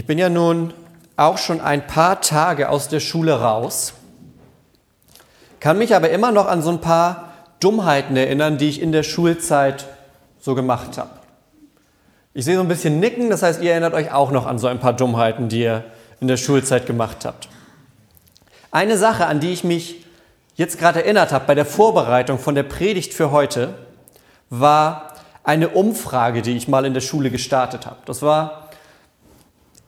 Ich bin ja nun auch schon ein paar Tage aus der Schule raus, kann mich aber immer noch an so ein paar Dummheiten erinnern, die ich in der Schulzeit so gemacht habe. Ich sehe so ein bisschen Nicken, das heißt, ihr erinnert euch auch noch an so ein paar Dummheiten, die ihr in der Schulzeit gemacht habt. Eine Sache, an die ich mich jetzt gerade erinnert habe bei der Vorbereitung von der Predigt für heute, war eine Umfrage, die ich mal in der Schule gestartet habe. Das war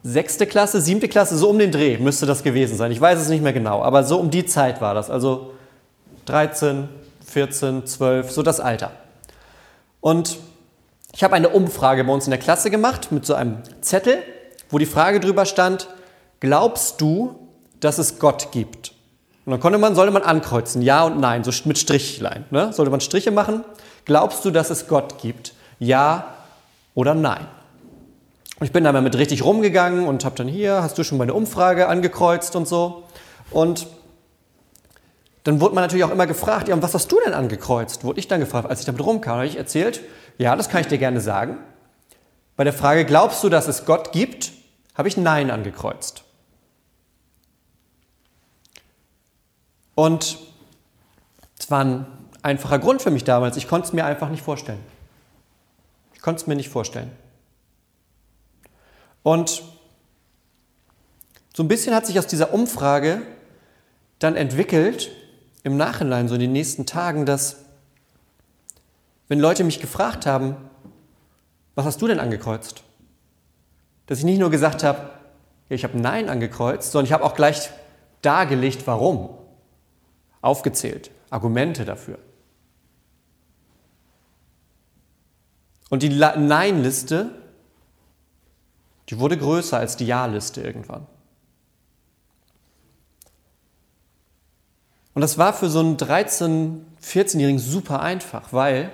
sechste Klasse, siebte Klasse, so um den Dreh müsste das gewesen sein. Ich weiß es nicht mehr genau, aber so um die Zeit war das. Also 13, 14, 12, so das Alter. Und ich habe eine Umfrage bei uns in der Klasse gemacht mit so einem Zettel, wo die Frage drüber stand, glaubst du, dass es Gott gibt? Und dann konnte man, sollte man ankreuzen, ja und nein, so mit Strichlein. Ne? Sollte man Striche machen. Glaubst du, dass es Gott gibt? Ja oder nein? Und ich bin da mal mit richtig rumgegangen und habe dann hier, hast du schon meine Umfrage angekreuzt und so. Und dann wurde man natürlich auch immer gefragt, ja, und was hast du denn angekreuzt? Wurde ich dann gefragt, als ich damit rumkam, habe ich erzählt, ja, das kann ich dir gerne sagen. Bei der Frage, glaubst du, dass es Gott gibt, habe ich Nein angekreuzt. Und es war ein einfacher Grund für mich damals. Ich konnte es mir einfach nicht vorstellen. Ich konnte es mir nicht vorstellen. Und so ein bisschen hat sich aus dieser Umfrage dann entwickelt, im Nachhinein, so in den nächsten Tagen, dass wenn Leute mich gefragt haben, was hast du denn angekreuzt? Dass ich nicht nur gesagt habe, ja, ich habe Nein angekreuzt, sondern ich habe auch gleich dargelegt, warum. Aufgezählt, Argumente dafür. Und die Nein-Liste, die wurde größer als die Ja-Liste irgendwann. Und das war für so einen 13-, 14-Jährigen super einfach, weil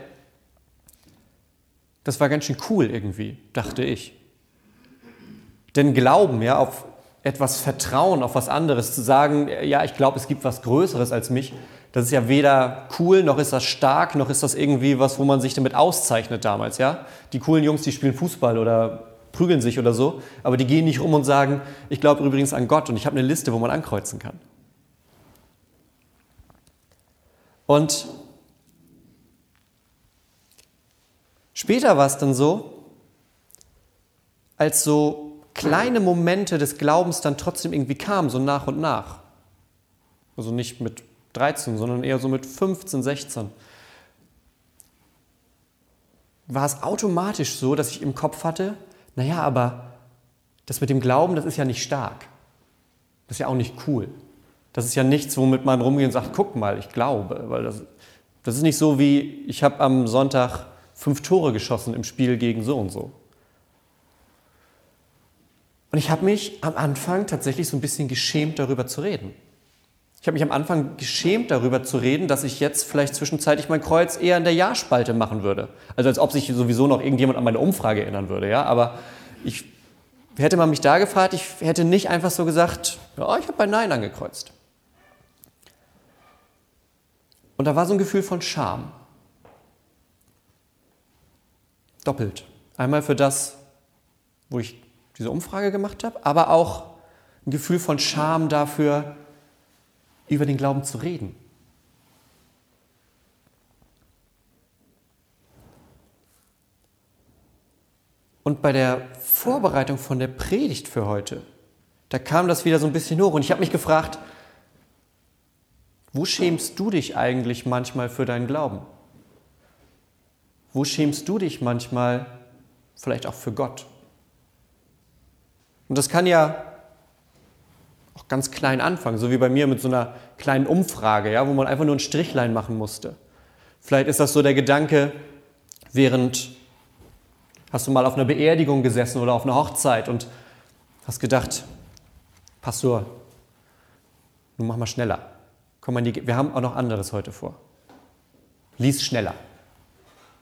das war ganz schön cool irgendwie, dachte ich. Denn Glauben, ja, auf etwas Vertrauen, auf was anderes, zu sagen, ja, ich glaube, es gibt was Größeres als mich, das ist ja weder cool, noch ist das stark, noch ist das irgendwie was, wo man sich damit auszeichnet damals, ja. Die coolen Jungs, die spielen Fußball oder prügeln sich oder so, aber die gehen nicht rum und sagen, ich glaube übrigens an Gott und ich habe eine Liste, wo man ankreuzen kann. Und später war es dann so, als so kleine Momente des Glaubens dann trotzdem irgendwie kamen, so nach und nach. Also nicht mit 13, sondern eher so mit 15, 16. War es automatisch so, dass ich im Kopf hatte, naja, aber das mit dem Glauben, das ist ja nicht stark. Das ist ja auch nicht cool. Das ist ja nichts, womit man rumgeht und sagt, guck mal, ich glaube. Weil das, das ist nicht so wie, ich habe am Sonntag fünf Tore geschossen im Spiel gegen so und so. Und ich habe mich am Anfang tatsächlich so ein bisschen geschämt, darüber zu reden. Ich habe mich am Anfang geschämt, darüber zu reden, dass ich jetzt vielleicht zwischenzeitlich mein Kreuz eher in der Ja-Spalte machen würde. Also als ob sich sowieso noch irgendjemand an meine Umfrage erinnern würde. Ja? Aber ich, hätte man mich da gefragt, ich hätte nicht einfach so gesagt, ja, ich habe bei Nein angekreuzt. Und da war so ein Gefühl von Scham. Doppelt. Einmal für das, wo ich diese Umfrage gemacht habe, aber auch ein Gefühl von Scham dafür, über den Glauben zu reden. Und bei der Vorbereitung von der Predigt für heute, da kam das wieder so ein bisschen hoch und ich habe mich gefragt, wo schämst du dich eigentlich manchmal für deinen Glauben? Wo schämst du dich manchmal vielleicht auch für Gott? Und das kann ja auch ganz klein anfangen, so wie bei mir mit so einer kleinen Umfrage, ja, wo man einfach nur ein Strichlein machen musste. Vielleicht ist das so der Gedanke, während hast du mal auf einer Beerdigung gesessen oder auf einer Hochzeit und hast gedacht, Pastor, nun mach mal schneller. Komm mal die, wir haben auch noch anderes heute vor. Lies schneller.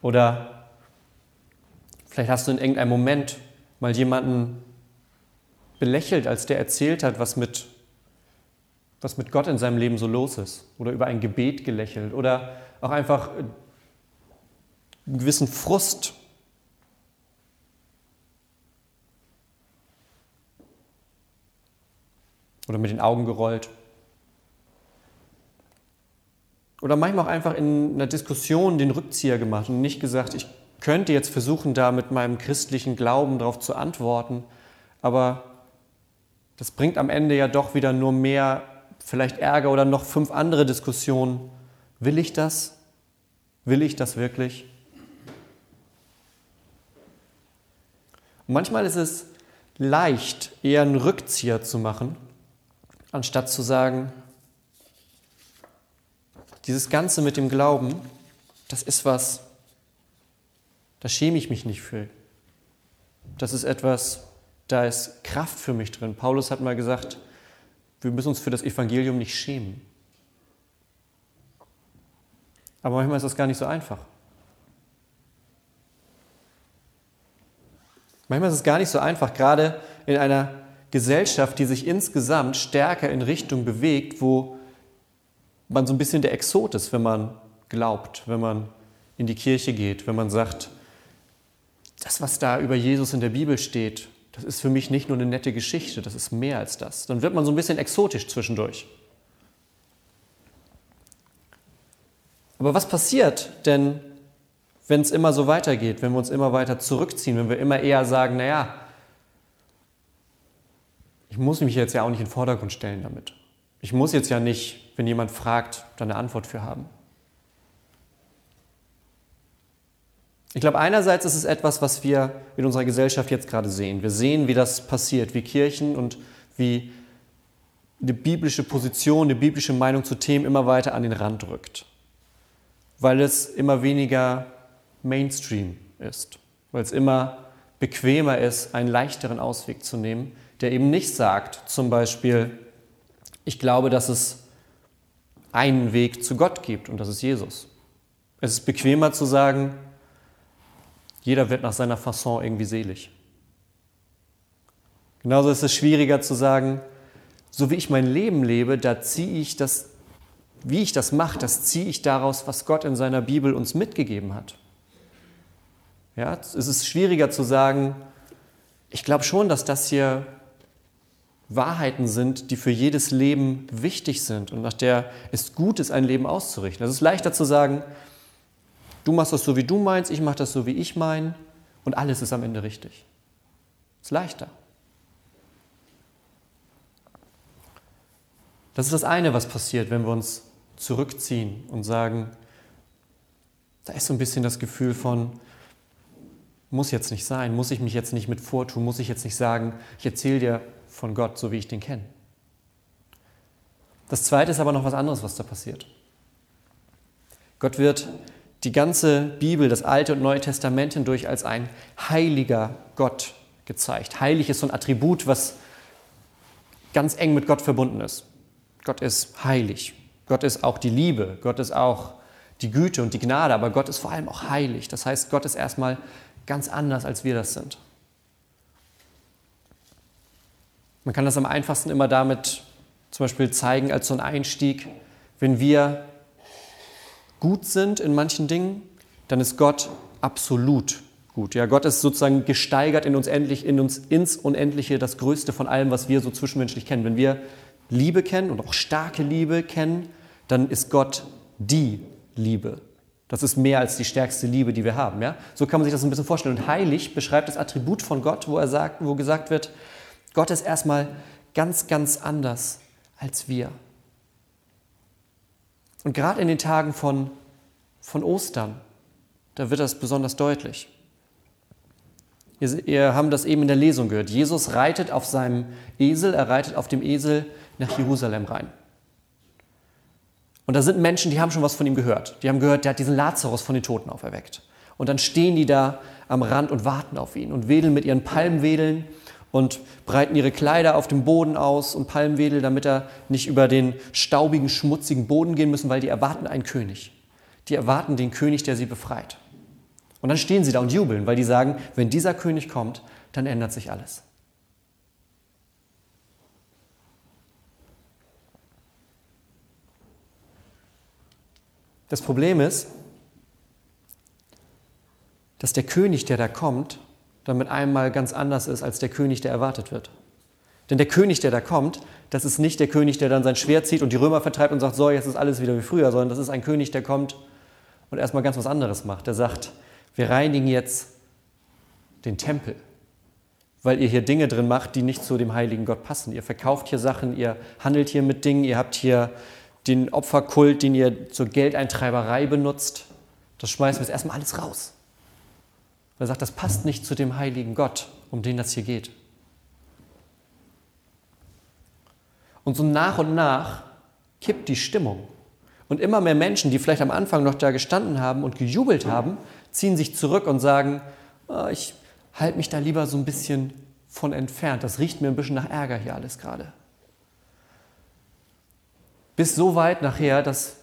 Oder vielleicht hast du in irgendeinem Moment mal jemanden belächelt, als der erzählt hat, was mit, was mit Gott in seinem Leben so los ist. Oder über ein Gebet gelächelt. Oder auch einfach einen gewissen Frust. oder mit den Augen gerollt. Oder manchmal auch einfach in einer Diskussion den Rückzieher gemacht und nicht gesagt, ich könnte jetzt versuchen, da mit meinem christlichen Glauben darauf zu antworten, aber das bringt am Ende ja doch wieder nur mehr, vielleicht Ärger oder noch fünf andere Diskussionen. Will ich das? Will ich das wirklich? Und manchmal ist es leicht, eher einen Rückzieher zu machen, anstatt zu sagen, dieses Ganze mit dem Glauben, das ist was, da schäme ich mich nicht für. Das ist etwas, da ist Kraft für mich drin. Paulus hat mal gesagt, wir müssen uns für das Evangelium nicht schämen. Aber manchmal ist das gar nicht so einfach. Manchmal ist es gar nicht so einfach, gerade in einer Gesellschaft, die sich insgesamt stärker in Richtung bewegt, wo man so ein bisschen der Exot ist, wenn man glaubt, wenn man in die Kirche geht, wenn man sagt, das, was da über Jesus in der Bibel steht, das ist für mich nicht nur eine nette Geschichte, das ist mehr als das. Dann wird man so ein bisschen exotisch zwischendurch. Aber was passiert denn, wenn es immer so weitergeht, wenn wir uns immer weiter zurückziehen, wenn wir immer eher sagen, naja, ich muss mich jetzt ja auch nicht in den Vordergrund stellen damit. Ich muss jetzt ja nicht, wenn jemand fragt, da eine Antwort für haben. Ich glaube, einerseits ist es etwas, was wir in unserer Gesellschaft jetzt gerade sehen. Wir sehen, wie das passiert, wie Kirchen und wie eine biblische Position, eine biblische Meinung zu Themen immer weiter an den Rand rückt. Weil es immer weniger Mainstream ist. Weil es immer bequemer ist, einen leichteren Ausweg zu nehmen, der eben nicht sagt, zum Beispiel, ich glaube, dass es einen Weg zu Gott gibt und das ist Jesus. Es ist bequemer zu sagen, jeder wird nach seiner Fasson irgendwie selig. Genauso ist es schwieriger zu sagen, so wie ich mein Leben lebe, da ziehe ich das, wie ich das mache, das ziehe ich daraus, was Gott in seiner Bibel uns mitgegeben hat. Ja, es ist schwieriger zu sagen, ich glaube schon, dass das hier Wahrheiten sind, die für jedes Leben wichtig sind und nach der es gut ist, ein Leben auszurichten. Es ist leichter zu sagen, Du machst das so, wie du meinst, ich mache das so, wie ich meine und alles ist am Ende richtig. Ist leichter. Das ist das eine, was passiert, wenn wir uns zurückziehen und sagen, da ist so ein bisschen das Gefühl von, muss jetzt nicht sein, muss ich mich jetzt nicht mit vortun, muss ich jetzt nicht sagen, ich erzähle dir von Gott, so wie ich den kenne. Das zweite ist aber noch was anderes, was da passiert. Gott wird die ganze Bibel, das Alte und Neue Testament hindurch als ein heiliger Gott gezeigt. Heilig ist so ein Attribut, was ganz eng mit Gott verbunden ist. Gott ist heilig. Gott ist auch die Liebe. Gott ist auch die Güte und die Gnade. Aber Gott ist vor allem auch heilig. Das heißt, Gott ist erstmal ganz anders, als wir das sind. Man kann das am einfachsten immer damit zum Beispiel zeigen als so ein Einstieg, wenn wir gut sind in manchen Dingen, dann ist Gott absolut gut. Ja, Gott ist sozusagen gesteigert in uns endlich, in uns ins Unendliche, das Größte von allem, was wir so zwischenmenschlich kennen. Wenn wir Liebe kennen und auch starke Liebe kennen, dann ist Gott die Liebe. Das ist mehr als die stärkste Liebe, die wir haben. Ja? So kann man sich das ein bisschen vorstellen. Und heilig beschreibt das Attribut von Gott, wo er sagt, wo gesagt wird, Gott ist erstmal ganz, ganz anders als wir. Und gerade in den Tagen von, von Ostern, da wird das besonders deutlich. Wir, wir haben das eben in der Lesung gehört. Jesus reitet auf seinem Esel, er reitet auf dem Esel nach Jerusalem rein. Und da sind Menschen, die haben schon was von ihm gehört. Die haben gehört, der hat diesen Lazarus von den Toten auferweckt. Und dann stehen die da am Rand und warten auf ihn und wedeln mit ihren Palmwedeln und breiten ihre Kleider auf dem Boden aus und Palmwedel, damit er nicht über den staubigen, schmutzigen Boden gehen müssen, weil die erwarten einen König. Die erwarten den König, der sie befreit. Und dann stehen sie da und jubeln, weil die sagen, wenn dieser König kommt, dann ändert sich alles. Das Problem ist, dass der König, der da kommt, dann mit einmal ganz anders ist als der König, der erwartet wird. Denn der König, der da kommt, das ist nicht der König, der dann sein Schwert zieht und die Römer vertreibt und sagt, so, jetzt ist alles wieder wie früher, sondern das ist ein König, der kommt und erstmal ganz was anderes macht. Der sagt, wir reinigen jetzt den Tempel, weil ihr hier Dinge drin macht, die nicht zu dem heiligen Gott passen. Ihr verkauft hier Sachen, ihr handelt hier mit Dingen, ihr habt hier den Opferkult, den ihr zur Geldeintreiberei benutzt. Das schmeißen wir jetzt erstmal alles raus. Er sagt, das passt nicht zu dem heiligen Gott, um den das hier geht. Und so nach und nach kippt die Stimmung. Und immer mehr Menschen, die vielleicht am Anfang noch da gestanden haben und gejubelt haben, ziehen sich zurück und sagen, oh, ich halte mich da lieber so ein bisschen von entfernt. Das riecht mir ein bisschen nach Ärger hier alles gerade. Bis so weit nachher, dass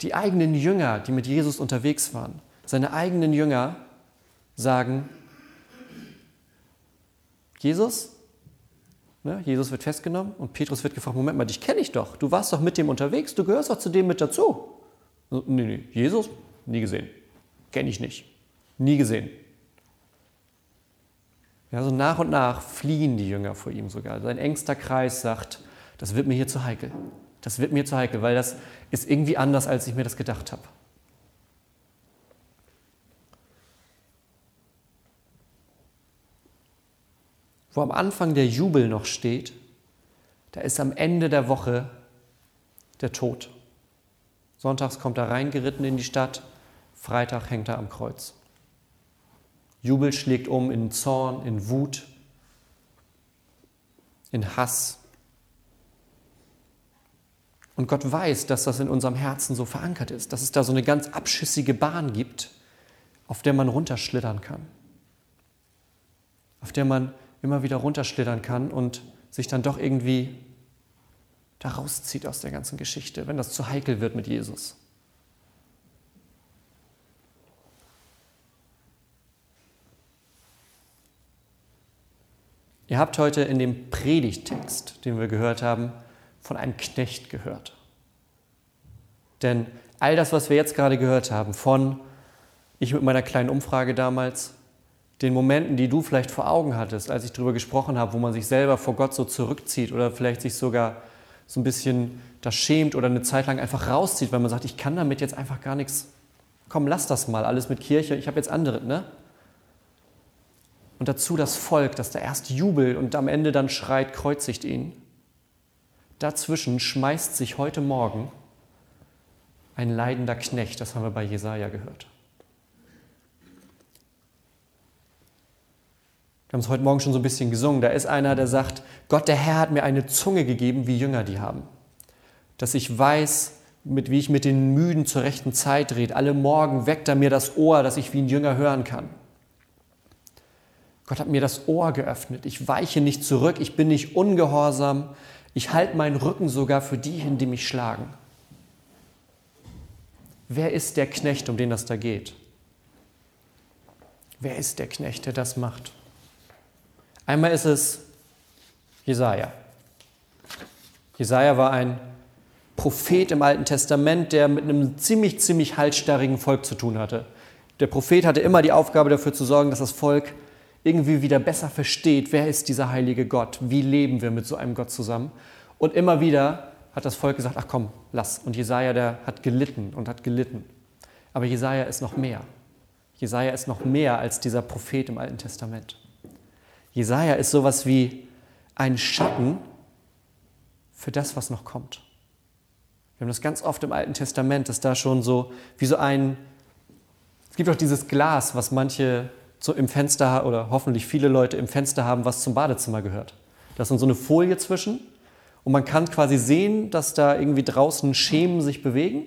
die eigenen Jünger, die mit Jesus unterwegs waren, seine eigenen Jünger sagen, Jesus, ne, Jesus wird festgenommen und Petrus wird gefragt, Moment mal, dich kenne ich doch, du warst doch mit dem unterwegs, du gehörst doch zu dem mit dazu. Nee, nee, Jesus, nie gesehen, kenne ich nicht, nie gesehen. Ja, so nach und nach fliehen die Jünger vor ihm sogar. Sein engster Kreis sagt, das wird mir hier zu heikel. Das wird mir zu heikel, weil das ist irgendwie anders, als ich mir das gedacht habe. Wo am Anfang der Jubel noch steht, da ist am Ende der Woche der Tod. Sonntags kommt er reingeritten in die Stadt, Freitag hängt er am Kreuz. Jubel schlägt um in Zorn, in Wut, in Hass. Und Gott weiß, dass das in unserem Herzen so verankert ist, dass es da so eine ganz abschüssige Bahn gibt, auf der man runterschlittern kann. Auf der man immer wieder runterschlittern kann und sich dann doch irgendwie da rauszieht aus der ganzen Geschichte, wenn das zu heikel wird mit Jesus. Ihr habt heute in dem Predigtext, den wir gehört haben, von einem Knecht gehört. Denn all das, was wir jetzt gerade gehört haben, von ich mit meiner kleinen Umfrage damals, den Momenten, die du vielleicht vor Augen hattest, als ich darüber gesprochen habe, wo man sich selber vor Gott so zurückzieht oder vielleicht sich sogar so ein bisschen das schämt oder eine Zeit lang einfach rauszieht, weil man sagt, ich kann damit jetzt einfach gar nichts. Komm, lass das mal, alles mit Kirche, ich habe jetzt andere, ne? Und dazu das Volk, das da erst jubelt und am Ende dann schreit, kreuzigt ihn. Dazwischen schmeißt sich heute Morgen ein leidender Knecht, das haben wir bei Jesaja gehört. Wir haben es heute Morgen schon so ein bisschen gesungen. Da ist einer, der sagt, Gott, der Herr hat mir eine Zunge gegeben, wie Jünger die haben. Dass ich weiß, mit, wie ich mit den Müden zur rechten Zeit rede. Alle Morgen weckt er mir das Ohr, dass ich wie ein Jünger hören kann. Gott hat mir das Ohr geöffnet. Ich weiche nicht zurück. Ich bin nicht ungehorsam. Ich halte meinen Rücken sogar für die hin, die mich schlagen. Wer ist der Knecht, um den das da geht? Wer ist der Knecht, der das macht? Einmal ist es Jesaja. Jesaja war ein Prophet im Alten Testament, der mit einem ziemlich, ziemlich halsstarrigen Volk zu tun hatte. Der Prophet hatte immer die Aufgabe dafür zu sorgen, dass das Volk irgendwie wieder besser versteht, wer ist dieser heilige Gott, wie leben wir mit so einem Gott zusammen. Und immer wieder hat das Volk gesagt, ach komm, lass. Und Jesaja, der hat gelitten und hat gelitten. Aber Jesaja ist noch mehr. Jesaja ist noch mehr als dieser Prophet im Alten Testament. Jesaja ist sowas wie ein Schatten für das, was noch kommt. Wir haben das ganz oft im Alten Testament, dass da schon so wie so ein, es gibt auch dieses Glas, was manche so im Fenster oder hoffentlich viele Leute im Fenster haben, was zum Badezimmer gehört. Da ist dann so eine Folie zwischen und man kann quasi sehen, dass da irgendwie draußen Schemen sich bewegen,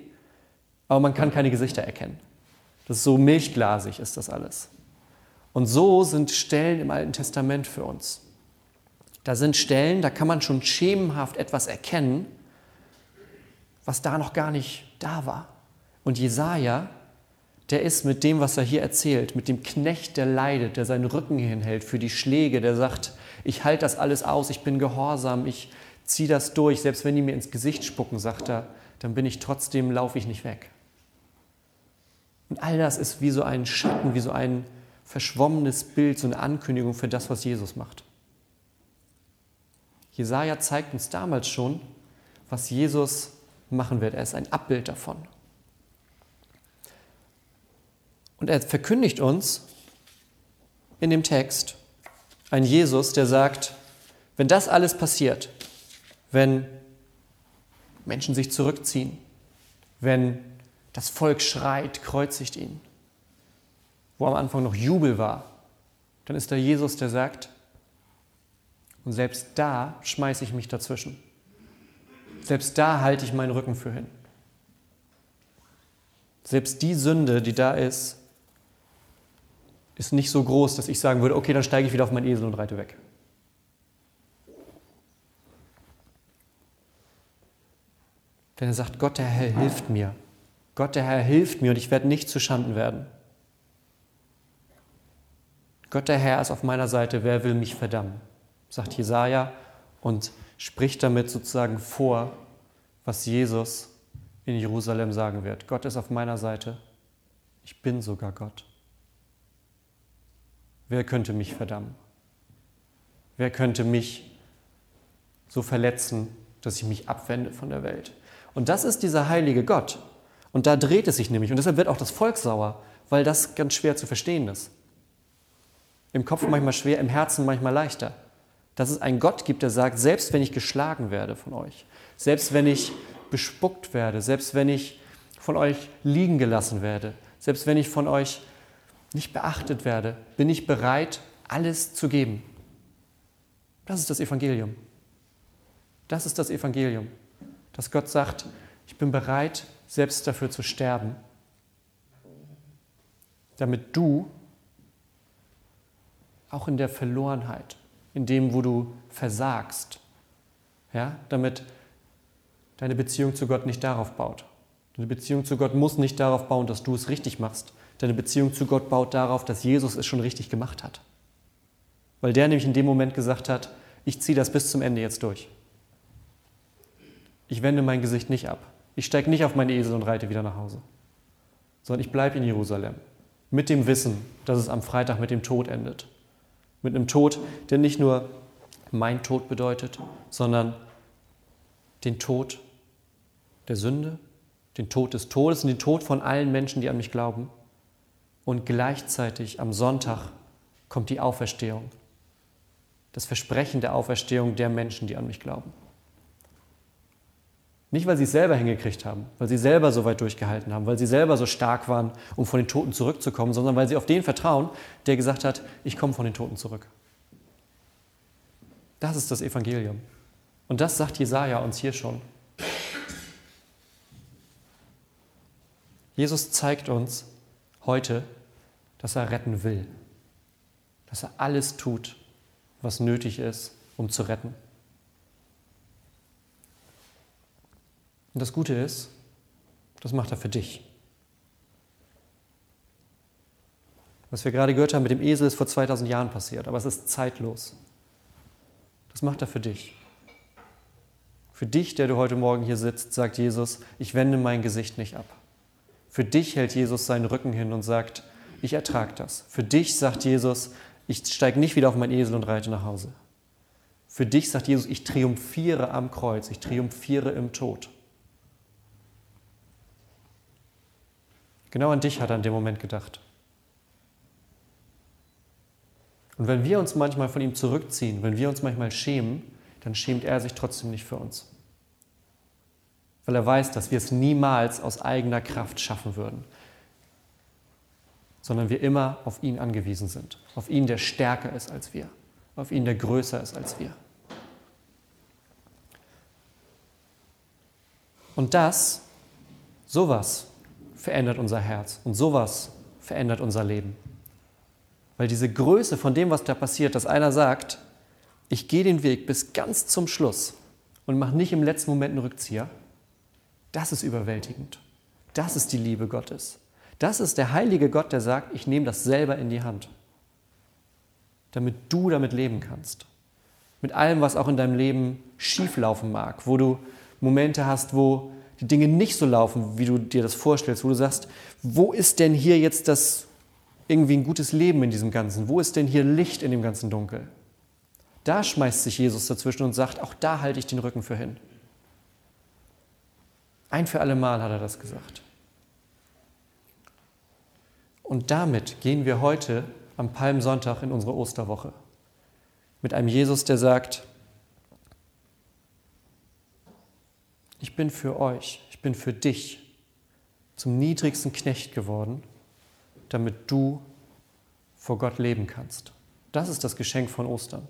aber man kann keine Gesichter erkennen. Das ist so milchglasig ist das alles. Und so sind Stellen im Alten Testament für uns. Da sind Stellen, da kann man schon schemenhaft etwas erkennen, was da noch gar nicht da war. Und Jesaja, der ist mit dem, was er hier erzählt, mit dem Knecht, der leidet, der seinen Rücken hinhält für die Schläge, der sagt, ich halte das alles aus, ich bin gehorsam, ich ziehe das durch, selbst wenn die mir ins Gesicht spucken, sagt er, dann bin ich trotzdem, laufe ich nicht weg. Und all das ist wie so ein Schatten, wie so ein verschwommenes Bild, so eine Ankündigung für das, was Jesus macht. Jesaja zeigt uns damals schon, was Jesus machen wird. Er ist ein Abbild davon. Und er verkündigt uns in dem Text einen Jesus, der sagt, wenn das alles passiert, wenn Menschen sich zurückziehen, wenn das Volk schreit, kreuzigt ihn, wo am Anfang noch Jubel war, dann ist da Jesus, der sagt, und selbst da schmeiße ich mich dazwischen. Selbst da halte ich meinen Rücken für hin. Selbst die Sünde, die da ist, ist nicht so groß, dass ich sagen würde, okay, dann steige ich wieder auf meinen Esel und reite weg. Denn er sagt, Gott der Herr hilft mir. Gott der Herr hilft mir und ich werde nicht zu Schanden werden. Gott der Herr ist auf meiner Seite, wer will mich verdammen? Sagt Jesaja und spricht damit sozusagen vor, was Jesus in Jerusalem sagen wird. Gott ist auf meiner Seite, ich bin sogar Gott. Wer könnte mich verdammen? Wer könnte mich so verletzen, dass ich mich abwende von der Welt? Und das ist dieser heilige Gott. Und da dreht es sich nämlich. Und deshalb wird auch das Volk sauer, weil das ganz schwer zu verstehen ist. Im Kopf manchmal schwer, im Herzen manchmal leichter. Dass es einen Gott gibt, der sagt, selbst wenn ich geschlagen werde von euch, selbst wenn ich bespuckt werde, selbst wenn ich von euch liegen gelassen werde, selbst wenn ich von euch nicht beachtet werde, bin ich bereit, alles zu geben. Das ist das Evangelium. Das ist das Evangelium, dass Gott sagt, ich bin bereit, selbst dafür zu sterben, damit du auch in der Verlorenheit, in dem, wo du versagst, ja, damit deine Beziehung zu Gott nicht darauf baut. Deine Beziehung zu Gott muss nicht darauf bauen, dass du es richtig machst, Deine Beziehung zu Gott baut darauf, dass Jesus es schon richtig gemacht hat. Weil der nämlich in dem Moment gesagt hat, ich ziehe das bis zum Ende jetzt durch. Ich wende mein Gesicht nicht ab. Ich steige nicht auf meinen Esel und reite wieder nach Hause. Sondern ich bleibe in Jerusalem. Mit dem Wissen, dass es am Freitag mit dem Tod endet. Mit einem Tod, der nicht nur mein Tod bedeutet, sondern den Tod der Sünde, den Tod des Todes und den Tod von allen Menschen, die an mich glauben und gleichzeitig am Sonntag kommt die Auferstehung. Das Versprechen der Auferstehung der Menschen, die an mich glauben. Nicht, weil sie es selber hingekriegt haben, weil sie selber so weit durchgehalten haben, weil sie selber so stark waren, um von den Toten zurückzukommen, sondern weil sie auf den vertrauen, der gesagt hat, ich komme von den Toten zurück. Das ist das Evangelium. Und das sagt Jesaja uns hier schon. Jesus zeigt uns, heute, dass er retten will, dass er alles tut, was nötig ist, um zu retten. Und das Gute ist, das macht er für dich. Was wir gerade gehört haben mit dem Esel ist vor 2000 Jahren passiert, aber es ist zeitlos. Das macht er für dich. Für dich, der du heute Morgen hier sitzt, sagt Jesus, ich wende mein Gesicht nicht ab. Für dich hält Jesus seinen Rücken hin und sagt, ich ertrage das. Für dich sagt Jesus, ich steige nicht wieder auf meinen Esel und reite nach Hause. Für dich sagt Jesus, ich triumphiere am Kreuz, ich triumphiere im Tod. Genau an dich hat er in dem Moment gedacht. Und wenn wir uns manchmal von ihm zurückziehen, wenn wir uns manchmal schämen, dann schämt er sich trotzdem nicht für uns weil er weiß, dass wir es niemals aus eigener Kraft schaffen würden, sondern wir immer auf ihn angewiesen sind, auf ihn, der stärker ist als wir, auf ihn, der größer ist als wir. Und das, sowas verändert unser Herz und sowas verändert unser Leben. Weil diese Größe von dem, was da passiert, dass einer sagt, ich gehe den Weg bis ganz zum Schluss und mache nicht im letzten Moment einen Rückzieher, das ist überwältigend. Das ist die Liebe Gottes. Das ist der heilige Gott, der sagt, ich nehme das selber in die Hand, damit du damit leben kannst. Mit allem, was auch in deinem Leben schieflaufen mag, wo du Momente hast, wo die Dinge nicht so laufen, wie du dir das vorstellst, wo du sagst, wo ist denn hier jetzt das irgendwie ein gutes Leben in diesem Ganzen? Wo ist denn hier Licht in dem ganzen Dunkel? Da schmeißt sich Jesus dazwischen und sagt, auch da halte ich den Rücken für hin. Ein für alle Mal hat er das gesagt. Und damit gehen wir heute am Palmsonntag in unsere Osterwoche. Mit einem Jesus, der sagt, ich bin für euch, ich bin für dich zum niedrigsten Knecht geworden, damit du vor Gott leben kannst. Das ist das Geschenk von Ostern.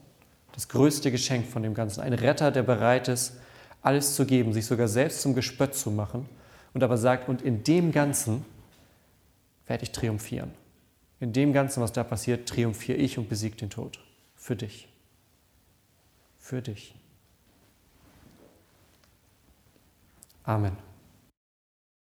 Das größte Geschenk von dem Ganzen. Ein Retter, der bereit ist, alles zu geben, sich sogar selbst zum Gespött zu machen und aber sagt, und in dem Ganzen werde ich triumphieren. In dem Ganzen, was da passiert, triumphiere ich und besiege den Tod. Für dich. Für dich. Amen.